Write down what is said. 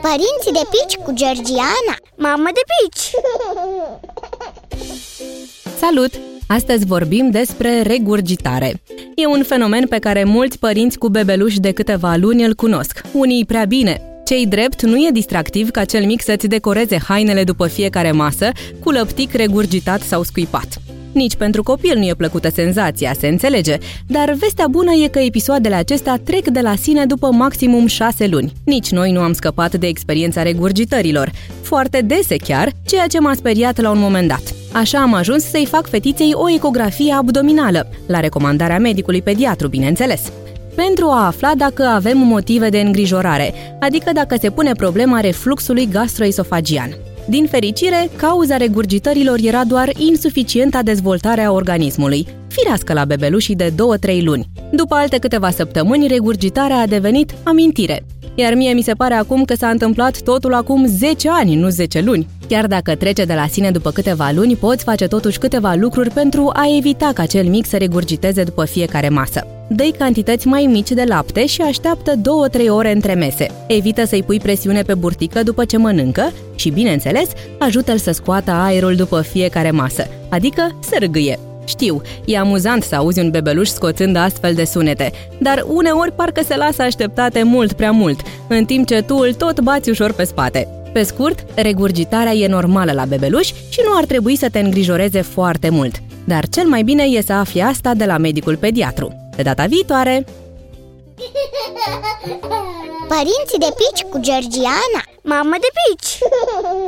Părinții de pici cu Georgiana Mamă de pici! Salut! Astăzi vorbim despre regurgitare. E un fenomen pe care mulți părinți cu bebeluși de câteva luni îl cunosc, unii prea bine. Cei drept nu e distractiv ca cel mic să-ți decoreze hainele după fiecare masă cu lăptic regurgitat sau scuipat. Nici pentru copil nu e plăcută senzația, se înțelege, dar vestea bună e că episoadele acestea trec de la sine după maximum șase luni. Nici noi nu am scăpat de experiența regurgitărilor, foarte dese chiar, ceea ce m-a speriat la un moment dat. Așa am ajuns să-i fac fetiței o ecografie abdominală, la recomandarea medicului pediatru, bineînțeles pentru a afla dacă avem motive de îngrijorare, adică dacă se pune problema refluxului gastroesofagian. Din fericire, cauza regurgitărilor era doar insuficienta dezvoltare a organismului, firească la bebelușii de 2-3 luni. După alte câteva săptămâni, regurgitarea a devenit amintire. Iar mie mi se pare acum că s-a întâmplat totul acum 10 ani, nu 10 luni. Chiar dacă trece de la sine după câteva luni, poți face totuși câteva lucruri pentru a evita ca cel mic să regurgiteze după fiecare masă. Dă-i cantități mai mici de lapte și așteaptă 2-3 ore între mese. Evită să-i pui presiune pe burtică după ce mănâncă și, bineînțeles, ajută-l să scoată aerul după fiecare masă, adică să râgâie. Știu, e amuzant să auzi un bebeluș scoțând astfel de sunete, dar uneori parcă se lasă așteptate mult prea mult, în timp ce tu îl tot bați ușor pe spate. Pe scurt, regurgitarea e normală la bebeluș și nu ar trebui să te îngrijoreze foarte mult. Dar cel mai bine e să afli asta de la medicul pediatru. Pe data viitoare! Părinții de pici cu Georgiana Mamă de pici!